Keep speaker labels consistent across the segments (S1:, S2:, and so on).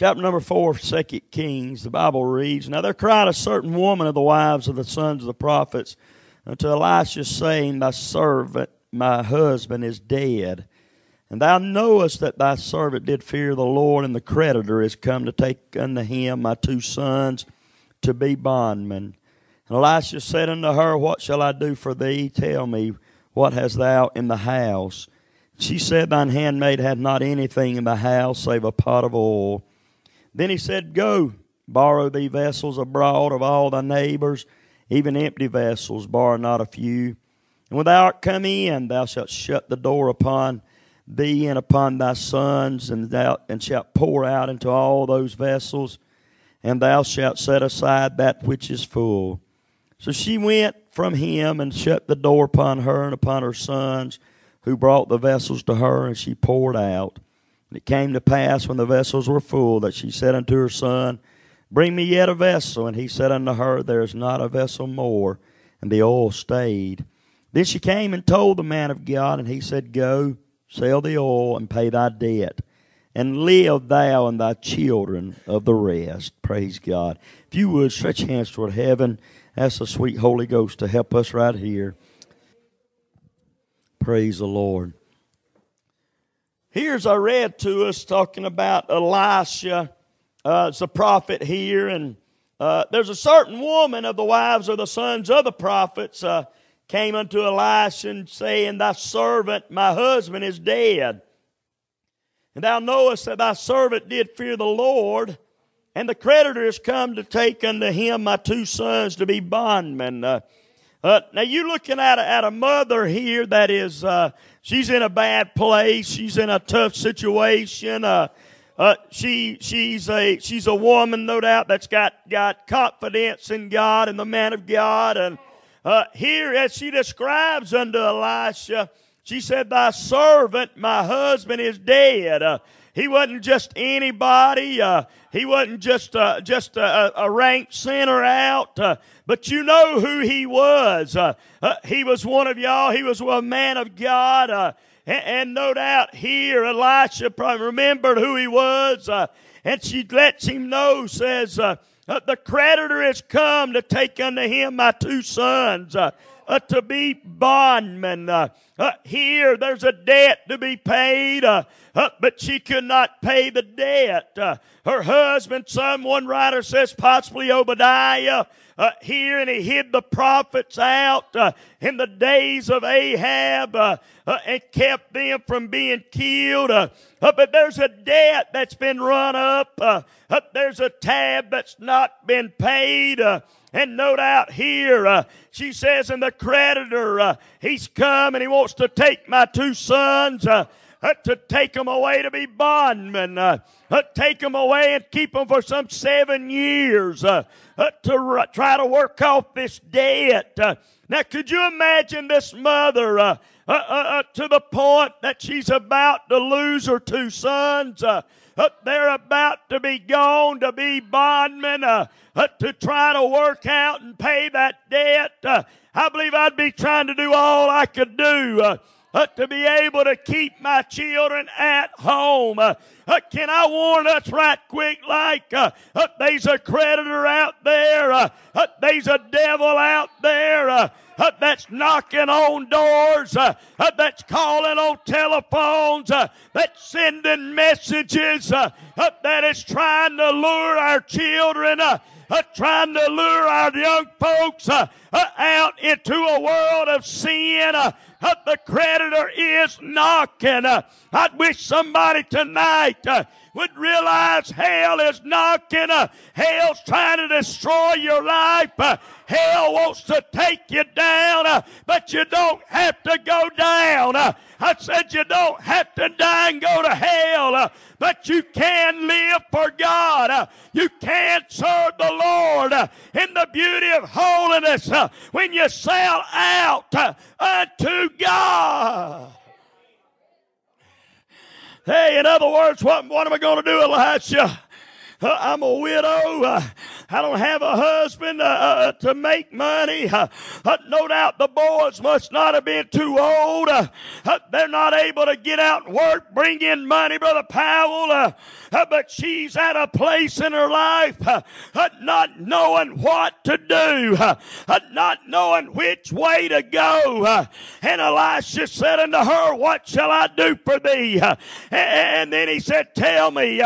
S1: chapter number 4 of 2 Kings, the Bible reads, Now there cried a certain woman of the wives of the sons of the prophets unto Elisha, saying, Thy servant, my husband, is dead. And thou knowest that thy servant did fear the Lord, and the creditor is come to take unto him my two sons to be bondmen. And Elisha said unto her, What shall I do for thee? Tell me, what hast thou in the house? She said, Thine handmaid hath not anything in the house save a pot of oil. Then he said, Go, borrow thee vessels abroad of all thy neighbors, even empty vessels, borrow not a few. And when thou art come in, thou shalt shut the door upon thee and upon thy sons, and thou and shalt pour out into all those vessels, and thou shalt set aside that which is full. So she went from him and shut the door upon her and upon her sons, who brought the vessels to her, and she poured out. And it came to pass when the vessels were full that she said unto her son, Bring me yet a vessel. And he said unto her, There is not a vessel more. And the oil stayed. Then she came and told the man of God, and he said, Go, sell the oil, and pay thy debt, and live thou and thy children of the rest. Praise God. If you would, stretch hands toward heaven. Ask the sweet Holy Ghost to help us right here. Praise the Lord. Here's I read to us talking about Elisha. Uh, it's a prophet here, and uh, there's a certain woman of the wives of the sons of the prophets uh, came unto Elisha and saying, Thy servant, my husband, is dead. And thou knowest that thy servant did fear the Lord, and the creditor is come to take unto him my two sons to be bondmen. Uh, uh, now you're looking at a, at a mother here that is uh, she's in a bad place. She's in a tough situation. Uh, uh, she she's a she's a woman, no doubt, that's got got confidence in God and the man of God. And uh, here, as she describes unto Elisha, she said, "Thy servant, my husband, is dead." Uh, he wasn't just anybody. Uh, he wasn't just uh, just a, a ranked sinner out. Uh, but you know who he was. Uh, uh, he was one of y'all. He was a man of God. Uh, and, and, no doubt here, Elisha probably remembered who he was. and she lets him know, says, the creditor has come to take unto him my two sons. Uh, to be bondmen. Uh, uh, here, there's a debt to be paid, but she could not pay the debt. her husband, some one writer says possibly Obadiah, uh, here and he hid the prophets out uh, in the days of Ahab uh, and kept them from being killed. but there's a debt that's been run up. there's a tab that's not been paid. And no doubt here, uh, she says, and the creditor, uh, he's come and he wants to take my two sons, uh, Uh, to take them away to be bondmen, uh, uh, take them away and keep them for some seven years uh, uh, to r- try to work off this debt. now, could you imagine this mother to the point that she's about to lose her two sons? they're about to be gone to be bondmen uh, uh, to try to work out and pay that debt. Uh, I believe I'd be trying to do all I could do. Uh, to be able to keep my children at home. Uh, uh, can I warn us right quick like uh, uh, there's a creditor out there, uh, there's a devil out there uh, that's knocking on doors, uh, uh, that's calling on telephones, that's sending messages, that is trying to lure our children, trying to lure our young folks out into a world of sin. The creditor is knocking. I wish somebody tonight would realize hell is knocking. Uh, hell's trying to destroy your life. Uh, hell wants to take you down, uh, but you don't have to go down. Uh, I said you don't have to die and go to hell, uh, but you can live for God. Uh, you can serve the Lord in the beauty of holiness when you sell out unto God. Hey, in other words, what, what am I going to do, Elisha? Uh, I'm a widow. Uh, I don't have a husband uh, uh, uh to make money. Uh, no doubt the boys must not have been too old. They're not able to get out and work, bring in money, Brother Powell. but she's at a place in her life not knowing what to do, not knowing which way to go. and Elisha said unto her, What shall I do for thee? and then he said, Tell me.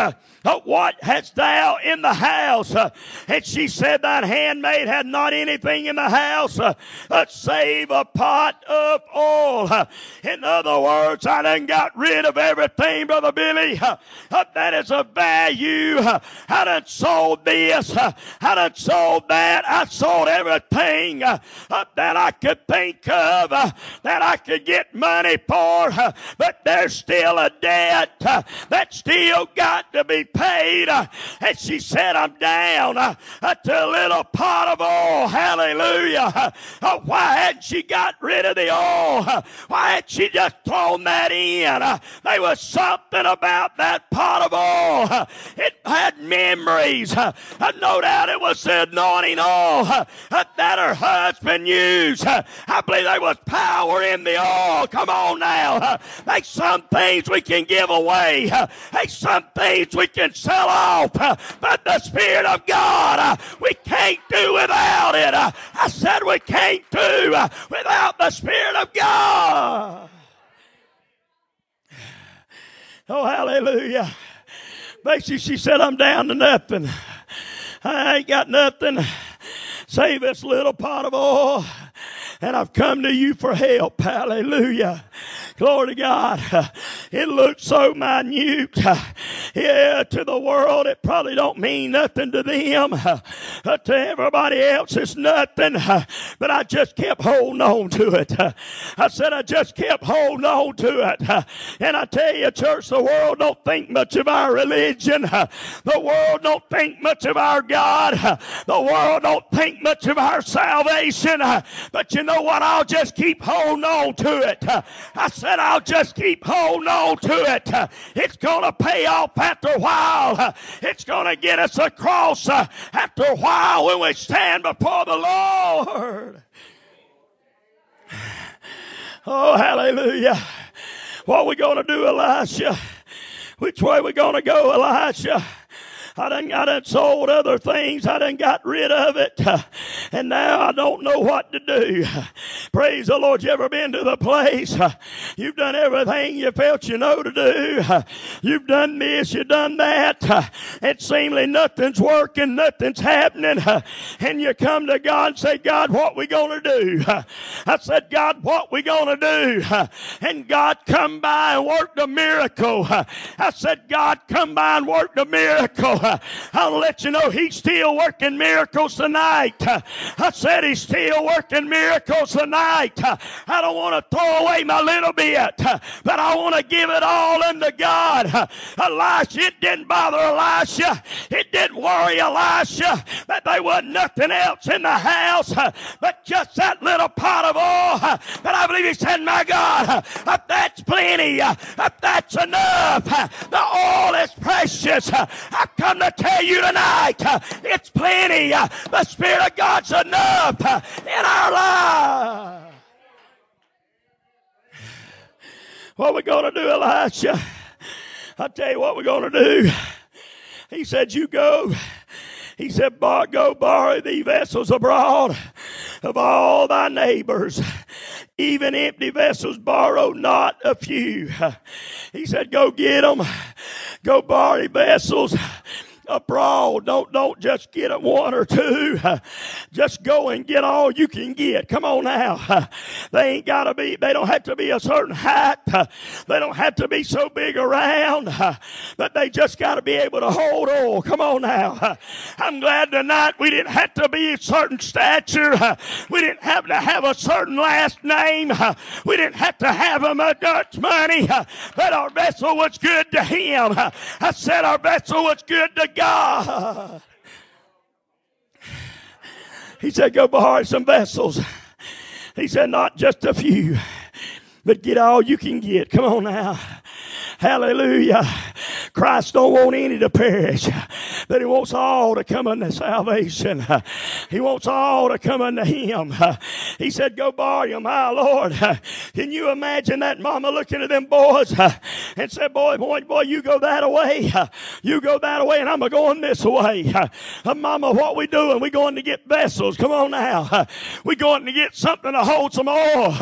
S1: Uh, what hast thou in the house? Uh, and she said, Thine handmaid had not anything in the house uh, save a pot of oil. Uh, in other words, I done got rid of everything, Brother Billy. Uh, uh, that is of value. I done sold this. I done sold that. I sold everything that I could think of that I could get money for. But there's still a debt that still got to be paid. Uh, and she said, I'm down uh, to a little pot of oil. Hallelujah. Uh, why hadn't she got rid of the oil? Why hadn't she just thrown that in? There was something about that pot of oil. It had memories. No doubt it was the anointing oil that her husband used. I believe there was power in the oil. Come on now. There's some things we can give away. There's some things we can can sell off, but the Spirit of God, we can't do without it. I said we can't do without the Spirit of God. Oh, hallelujah. Basically, she said, I'm down to nothing. I ain't got nothing save this little pot of oil, and I've come to you for help. Hallelujah. Glory to God. It looks so minute. Yeah, to the world, it probably don't mean nothing to them. To everybody else, it's nothing. But I just kept holding on to it. I said I just kept holding on to it. And I tell you, church, the world don't think much of our religion. The world don't think much of our God. The world don't think much of our salvation. But you know what? I'll just keep holding on to it. I said, I'll just keep holding on to it. It's going to pay off after a while. It's going to get us across after a while when we stand before the Lord. Oh, hallelujah. What are we going to do, Elisha? Which way are we going to go, Elisha? I done, I done sold other things. I done got rid of it. And now I don't know what to do. Praise the Lord. You ever been to the place? You've done everything you felt you know to do. You've done this, you've done that. It seemingly nothing's working, nothing's happening. And you come to God and say, God, what we gonna do? I said, God, what we gonna do? And God come by and worked a miracle. I said, God, come by and worked a miracle. I'll let you know He's still working miracles tonight. I said He's still working miracles tonight. I don't want to throw away my little bit, but I want to give it all unto God. Elisha, it didn't bother Elisha. It didn't worry Elisha that there wasn't nothing else in the house but just that little pot of oil. But I believe he said, My God, if that's plenty, if that's enough, the oil is precious. I've come come to tell you tonight it's plenty. The Spirit of God's enough in our life. What are we going to do, Elisha? I'll tell you what we're going to do. He said, You go. He said, Go borrow thee vessels abroad of all thy neighbors. Even empty vessels borrow not a few. He said, Go get them. Go borrow vessels abroad. Don't don't just get a one or two. Just go and get all you can get. Come on now. They ain't got to be. They don't have to be a certain height. They don't have to be so big around. But they just got to be able to hold oil. Come on now. I'm glad tonight we didn't have to be a certain stature. We didn't have to have a certain last name. We didn't have to have a much money. But our vessel was good to Him. I said our vessel was good to God. He said, Go borrow some vessels. He said, Not just a few, but get all you can get. Come on now. Hallelujah. Christ don't want any to perish, but He wants all to come unto salvation. He wants all to come unto Him. He said, Go borrow my Lord. Can you imagine that mama looking at them boys and said, Boy, boy, boy, you go that way. You go that way, and I'm going this way. Mama, what we doing? We going to get vessels. Come on now. We going to get something to hold some oil.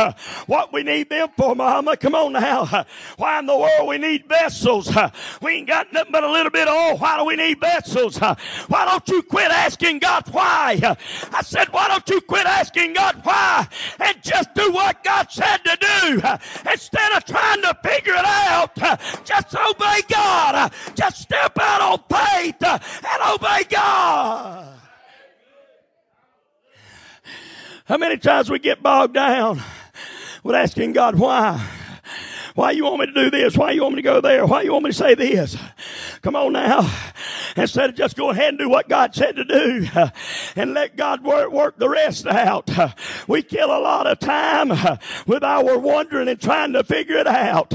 S1: What we need them for, Mama? Come on now. Why in the world we need vessels? We ain't got nothing but a little bit of oil. Why do we need vessels? Why don't you quit asking God why? I said, why don't you quit asking God why and just do what God said to do instead of trying to figure it out? Just obey God. Just step out on faith and obey God. How many times we get bogged down with asking God why? Why you want me to do this? Why you want me to go there? Why you want me to say this? Come on now. Instead of just go ahead and do what God said to do and let God work, work the rest out. We kill a lot of time with our wondering and trying to figure it out.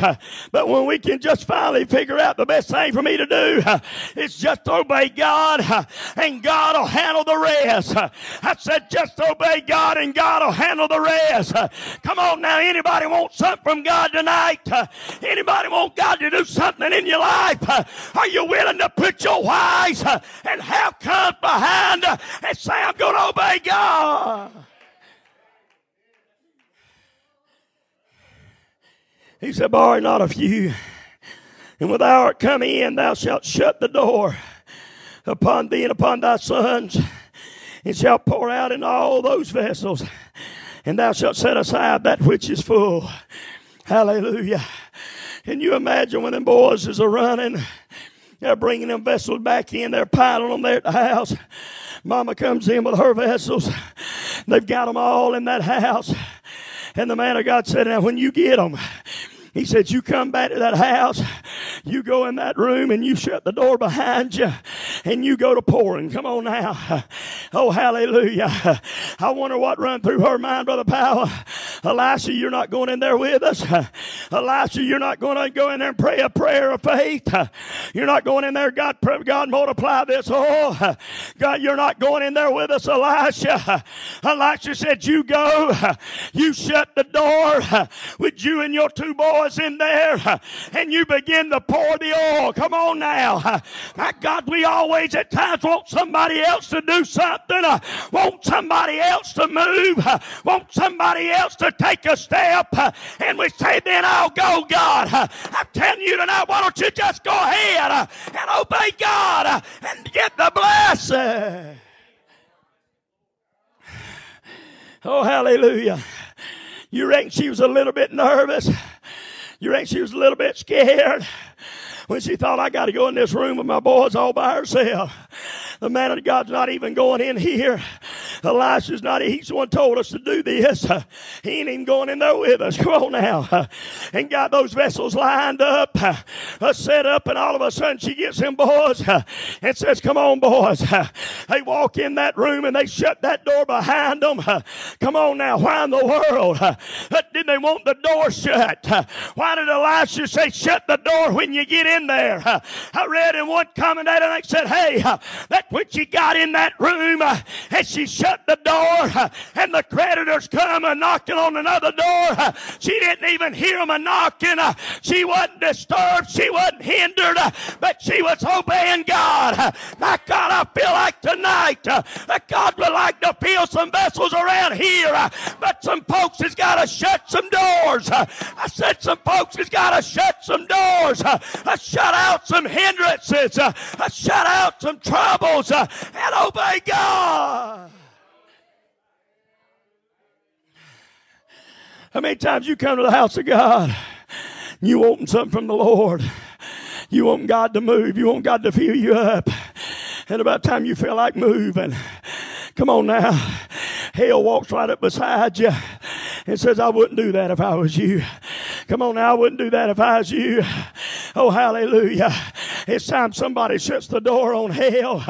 S1: But when we can just finally figure out the best thing for me to do, it's just obey God and God will handle the rest. I said just obey God and God will handle the rest. Come on now, anybody want something from God tonight? Anybody want God to do something in your life? Are you willing to put your whys and have come behind and say, I'm going to obey God? He said, Bar not a few. And when thou art come in, thou shalt shut the door upon thee and upon thy sons, and shalt pour out in all those vessels, and thou shalt set aside that which is full. Hallelujah. Can you imagine when them boys is a running? They're bringing them vessels back in. They're piling them there at the house. Mama comes in with her vessels. They've got them all in that house. And the man of God said, now when you get them, he said, You come back to that house, you go in that room and you shut the door behind you and you go to pouring. Come on now. Oh, hallelujah. I wonder what run through her mind, Brother Powell. Elisha, you're not going in there with us. Elisha, you're not going to go in there and pray a prayer of faith. You're not going in there, God, God multiply this. Oh, God, you're not going in there with us, Elisha. Elisha said, You go, you shut the door with you and your two boys in there, and you begin to pour the oil. Come on now. My God, we always at times want somebody else to do something, uh, want somebody else to move, uh, want somebody else to take a step, uh, and we say, Then I'll go, God. I'm telling you tonight, why don't you just go ahead Uh, and obey God uh, and get the blessing? Oh, hallelujah. You reckon she was a little bit nervous? You reckon she was a little bit scared? when she thought, I got to go in this room with my boys all by herself. The man of God's not even going in here. Elisha's not, he's the one told us to do this. He ain't even going in there with us. Come on now. And got those vessels lined up, uh, set up, and all of a sudden she gets them boys uh, and says, Come on, boys. They walk in that room and they shut that door behind them. Come on now. Why in the world uh, did they want the door shut? Why did Elisha say, Shut the door when you get in there? I read in one commentator, and they said, Hey, that when she got in that room uh, and she shut the door and the creditors come a knocking on another door. She didn't even hear them a knocking. She wasn't disturbed. She wasn't hindered, but she was obeying God. My God, I feel like tonight that God would like to fill some vessels around here, but some folks has got to shut some doors. I said some folks has got to shut some doors, shut out some hindrances, shut out some troubles, and obey God. How many times you come to the house of God, you want something from the Lord, you want God to move, you want God to fill you up, and about time you feel like moving, come on now, hell walks right up beside you and says, I wouldn't do that if I was you. Come on now, I wouldn't do that if I was you. Oh, hallelujah. It's time somebody shuts the door on hell.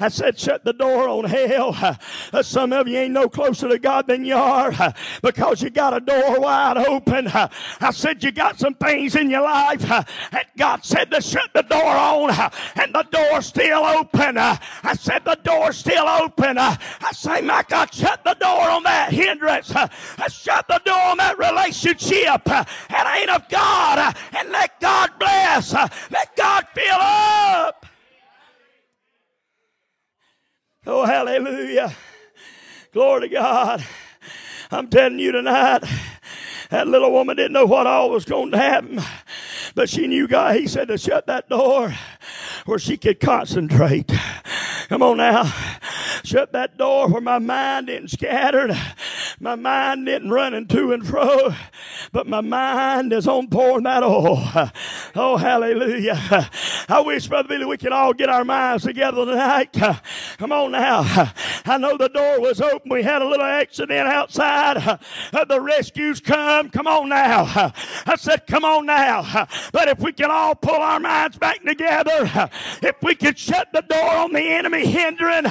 S1: I said, shut the door on hell. Uh, some of you ain't no closer to God than you are uh, because you got a door wide open. Uh, I said, you got some things in your life that God said to shut the door on and the door's still open. I said, the door's still open. I say, my God, shut the door on that hindrance. Shut the door on that relationship. It ain't of God. And let God bless. Let God fill up. Oh, hallelujah. Glory to God. I'm telling you tonight, that little woman didn't know what all was going to happen, but she knew God. He said to shut that door where she could concentrate. Come on now. Shut that door where my mind didn't scatter. My mind didn't running to and fro, but my mind is on pouring that oil. Oh, hallelujah. I wish, Brother Billy, we could all get our minds together tonight. Come on now. I know the door was open. We had a little accident outside. The rescues come. Come on now. I said, come on now. But if we can all pull our minds back together, if we could shut the door on the enemy hindering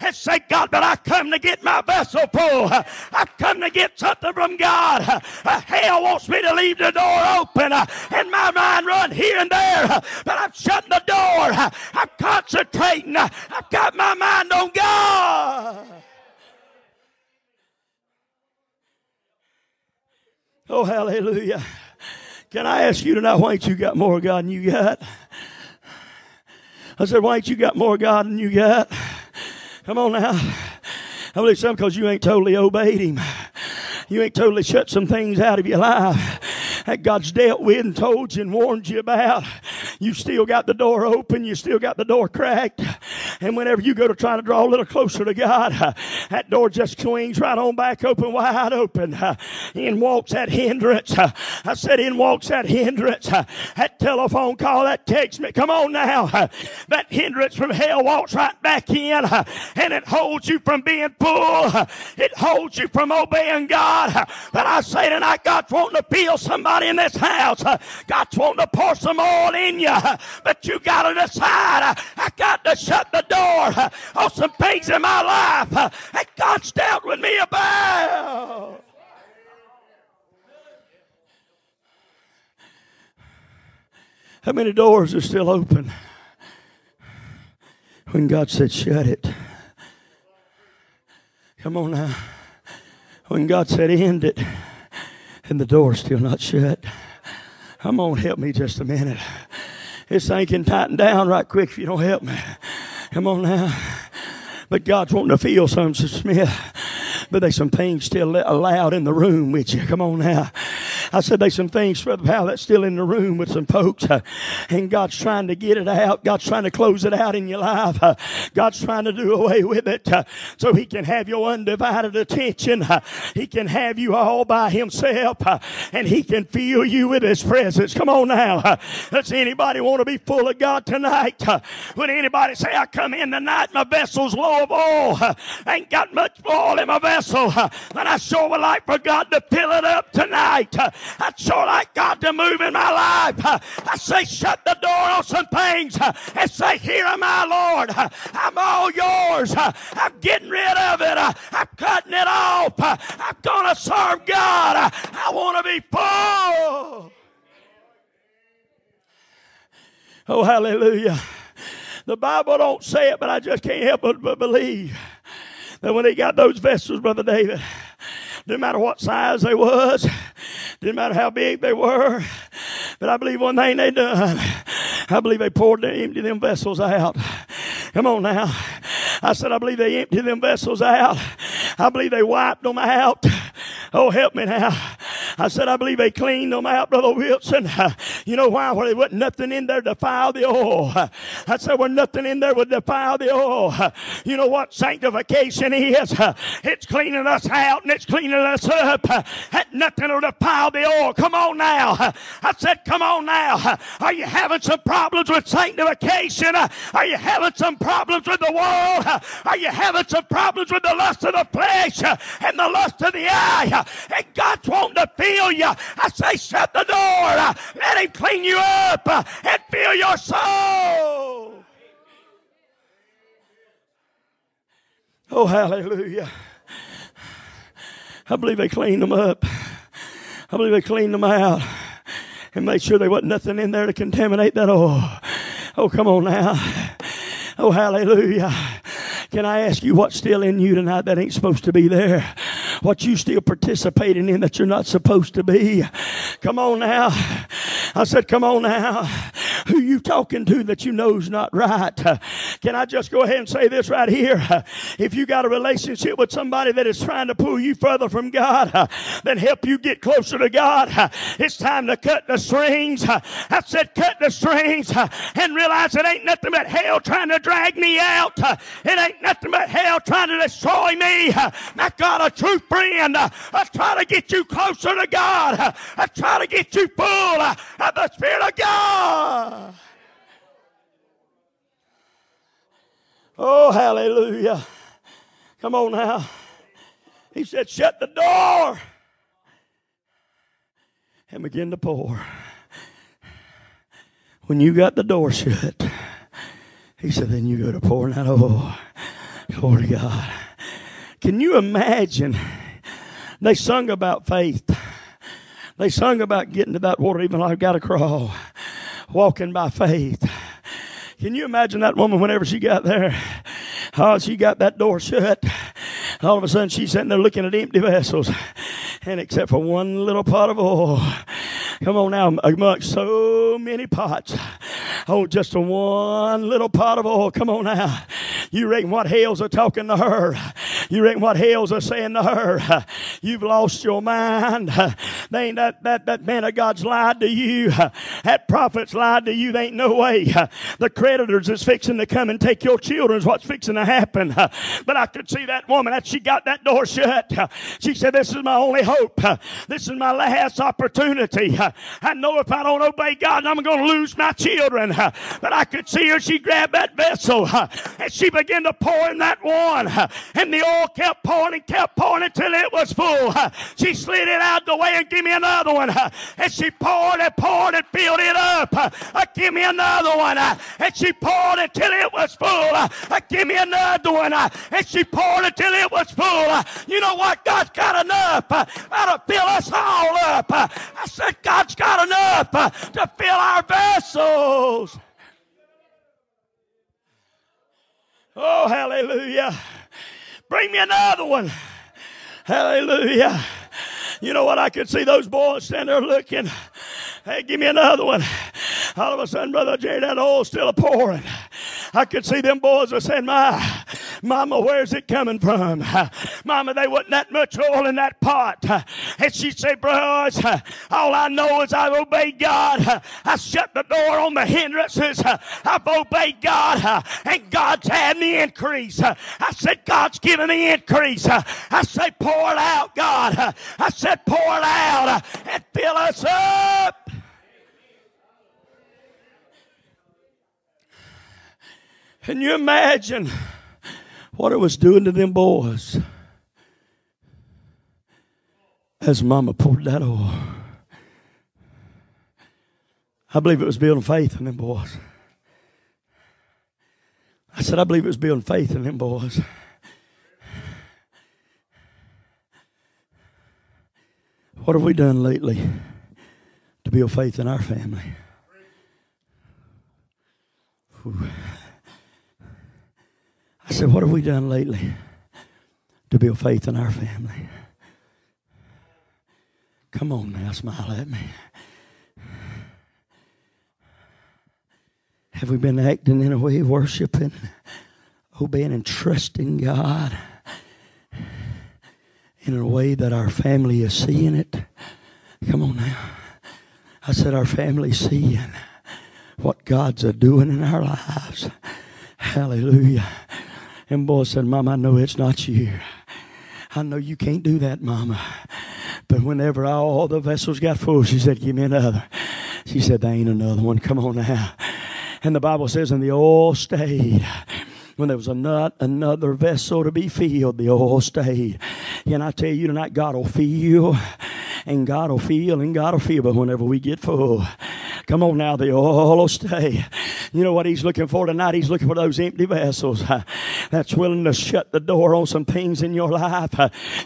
S1: and say, God, but I come to get my vessel full. I've come to get something from God. Hell wants me to leave the door open and my mind run here and there, but I'm shutting the door. I'm concentrating. I've got my mind on God. Oh, hallelujah. Can I ask you tonight, why ain't you got more God than you got? I said, why ain't you got more God than you got? Come on now. I believe some because you ain't totally obeyed him. You ain't totally shut some things out of your life that God's dealt with and told you and warned you about. You still got the door open. You still got the door cracked. And whenever you go to try to draw a little closer to God, that door just swings right on back open, wide open. In walks that hindrance. I said, in walks that hindrance. That telephone call, that text me. Come on now. That hindrance from hell walks right back in and it holds you from being full. It holds you from obeying God. But I say tonight, God's wanting to feel somebody in this house. God's wanting to pour some oil in you. But you got to decide, I got to shut the door on some things in my life that God's dealt with me about. How many doors are still open when God said, shut it? Come on now. When God said, end it, and the door's still not shut. Come on, help me just a minute. This thing can tighten down right quick if you don't help me. Come on now. But God's wanting to feel something, Smith. But there's some things still allowed in the room with you. Come on now. I said there's some things, Brother Powell, that's still in the room with some folks. Uh, and God's trying to get it out. God's trying to close it out in your life. Uh, God's trying to do away with it uh, so He can have your undivided attention. Uh, he can have you all by Himself uh, and He can fill you with His presence. Come on now. Uh, does anybody want to be full of God tonight? Would anybody say, I come in tonight, my vessel's low of oil. ain't got much oil in my vessel. but I sure would like for God to fill it up tonight. I'd sure like God to move in my life. I say, shut the door on some things and say, Here am I, Lord. I'm all yours. I'm getting rid of it. I'm cutting it off. I'm going to serve God. I want to be full. Oh, hallelujah. The Bible don't say it, but I just can't help but believe that when they got those vessels, Brother David, no matter what size they was, didn't matter how big they were. But I believe one thing they done. I believe they poured them, empty them vessels out. Come on now. I said, I believe they emptied them vessels out. I believe they wiped them out. Oh, help me now. I said, I believe they cleaned them out, Brother Wilson. You know why? Well, there wasn't nothing in there to defile the oil. I said, well, nothing in there would defile the oil. You know what sanctification is? It's cleaning us out and it's cleaning us up. Had nothing will defile the oil. Come on now. I said, come on now. Are you having some problems with sanctification? Are you having some problems with the world? Are you having some problems with the lust of the flesh and the lust of the eye? And God's wanting to fill you. I say, shut the door. Let Him clean you up and fill your soul. Oh, hallelujah. I believe they cleaned them up. I believe they cleaned them out and made sure there wasn't nothing in there to contaminate that oil. Oh, come on now. Oh, hallelujah. Can I ask you what's still in you tonight that ain't supposed to be there? What you still participating in that you're not supposed to be? Come on now. I said, come on now. You talking to that you know's not right? Can I just go ahead and say this right here? If you got a relationship with somebody that is trying to pull you further from God, then help you get closer to God, it's time to cut the strings. I said, cut the strings and realize it ain't nothing but hell trying to drag me out. It ain't nothing but hell trying to destroy me. I got a true friend. I try to get you closer to God. I try to get you full of the Spirit of God. Oh, hallelujah. Come on now. He said, shut the door and begin to pour. When you got the door shut, he said, then you go to pouring that oil. Glory to God. Can you imagine? They sung about faith. They sung about getting to that water, even I've got to crawl, walking by faith. Can you imagine that woman whenever she got there? Oh, she got that door shut. All of a sudden, she's sitting there looking at empty vessels. And except for one little pot of oil, come on now, amongst so many pots. Oh, just one little pot of oil. Come on now. You reckon what hells are talking to her? You reckon what hells are saying to her? You've lost your mind. They ain't that, that, that man of God's lied to you. That prophet's lied to you. There ain't no way. The creditors is fixing to come and take your children's what's fixing to happen. But I could see that woman that she got that door shut. She said, This is my only hope. This is my last opportunity. I know if I don't obey God, I'm going to lose my children. But I could see her. She grabbed that vessel and she began to pour in that one. And the oil kept pouring and kept pouring until it was full. Oh, uh, she slid it out the way and give me another one. Uh, and she poured and poured and filled it up. Uh, give me another one. And she poured until it was full. Give me another one. And she poured until it was full. You know what? God's got enough to fill us all up. I said, God's got enough to fill our vessels. Oh, hallelujah. Bring me another one. Hallelujah. You know what? I could see those boys standing there looking. Hey, give me another one. All of a sudden, Brother Jerry, that oil's still a pouring. I could see them boys are saying, My, Mama, where's it coming from? Mama, they wasn't that much oil in that pot. And she said, Bros, all I know is I've obeyed God. I shut the door on the hindrances. I've obeyed God, and God's had the increase. I said, God's given the increase. I said, Pour it out, God. I said, Pour it out and fill us up. Can you imagine what it was doing to them boys as mama poured that oil? I believe it was building faith in them boys. I said, I believe it was building faith in them boys. What have we done lately to build faith in our family? Ooh. I said, What have we done lately to build faith in our family? Come on now, smile at me. Have we been acting in a way, worshiping, obeying, and trusting God in a way that our family is seeing it? Come on now. I said, Our family seeing what God's a doing in our lives. Hallelujah. And boy said, Mama, I know it's not you. I know you can't do that, Mama. But whenever all the vessels got full, she said, Give me another. She said, There ain't another one. Come on now. And the Bible says, And the oil stayed when there was not another vessel to be filled, the oil stayed. And I tell you tonight, God will fill, and God will feel, and God will feel. But whenever we get full, come on now, the oil will stay. You know what He's looking for tonight? He's looking for those empty vessels that's willing to shut the door on some things in your life.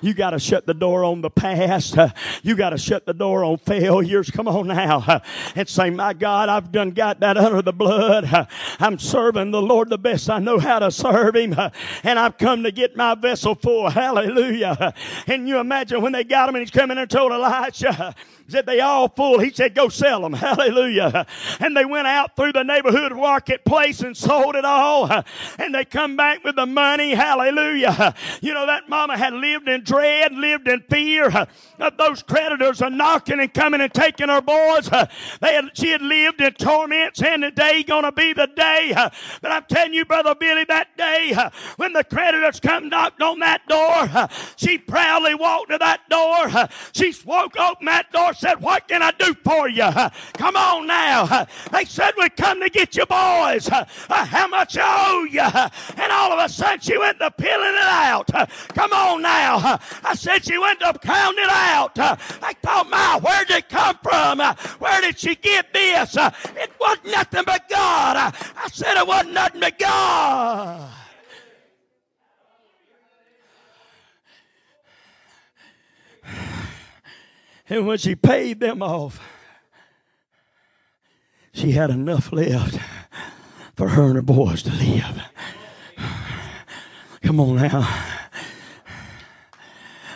S1: You got to shut the door on the past. You got to shut the door on failures. Come on now and say, My God, I've done got that under the blood. I'm serving the Lord the best I know how to serve Him, and I've come to get my vessel full. Hallelujah. And you imagine when they got him and he's coming and told Elisha, said they all full. He said, go sell them. Hallelujah. And they went out through the neighborhood marketplace and sold it all. And they come back with the money. Hallelujah. You know, that mama had lived in dread, lived in fear of those creditors are knocking and coming and taking her boys. They had, she had lived in torments and today gonna be the day. But I'm telling you, Brother Billy, that day when the creditors come knocked on that door, she proudly walked to that door. She woke open that door said, What can I do for you? Come on now. They said, We come to get you boys. How much I owe you? And all of a sudden she went to peeling it out. Come on now. I said she went to counting it out. I thought, My, where did it come from? Where did she get this? It wasn't nothing but God. I said it wasn't nothing but God. And when she paid them off, she had enough left for her and her boys to live. Come on now.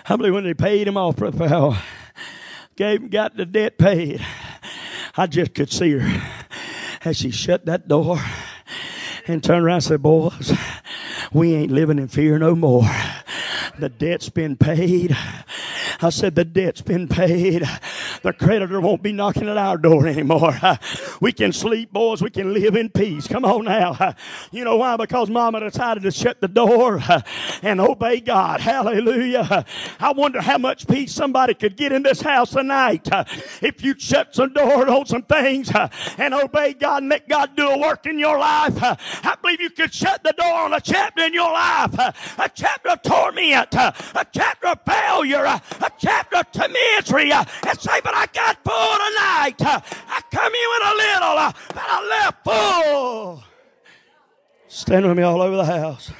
S1: I believe when they paid him off, Brother Powell, gave got the debt paid, I just could see her as she shut that door and turned around and said, Boys, we ain't living in fear no more. The debt's been paid. I said, The debt's been paid. The creditor won't be knocking at our door anymore. We can sleep, boys. We can live in peace. Come on now. You know why? Because mama decided to shut the door and obey God. Hallelujah. I wonder how much peace somebody could get in this house tonight if you shut some door on some things and obey God and let God do a work in your life. I believe you could shut the door on a chapter in your life, a chapter of torment, a chapter of failure, a chapter of misery, and say, But I got full tonight. I come in with a little, but I left full. Stand with me all over the house.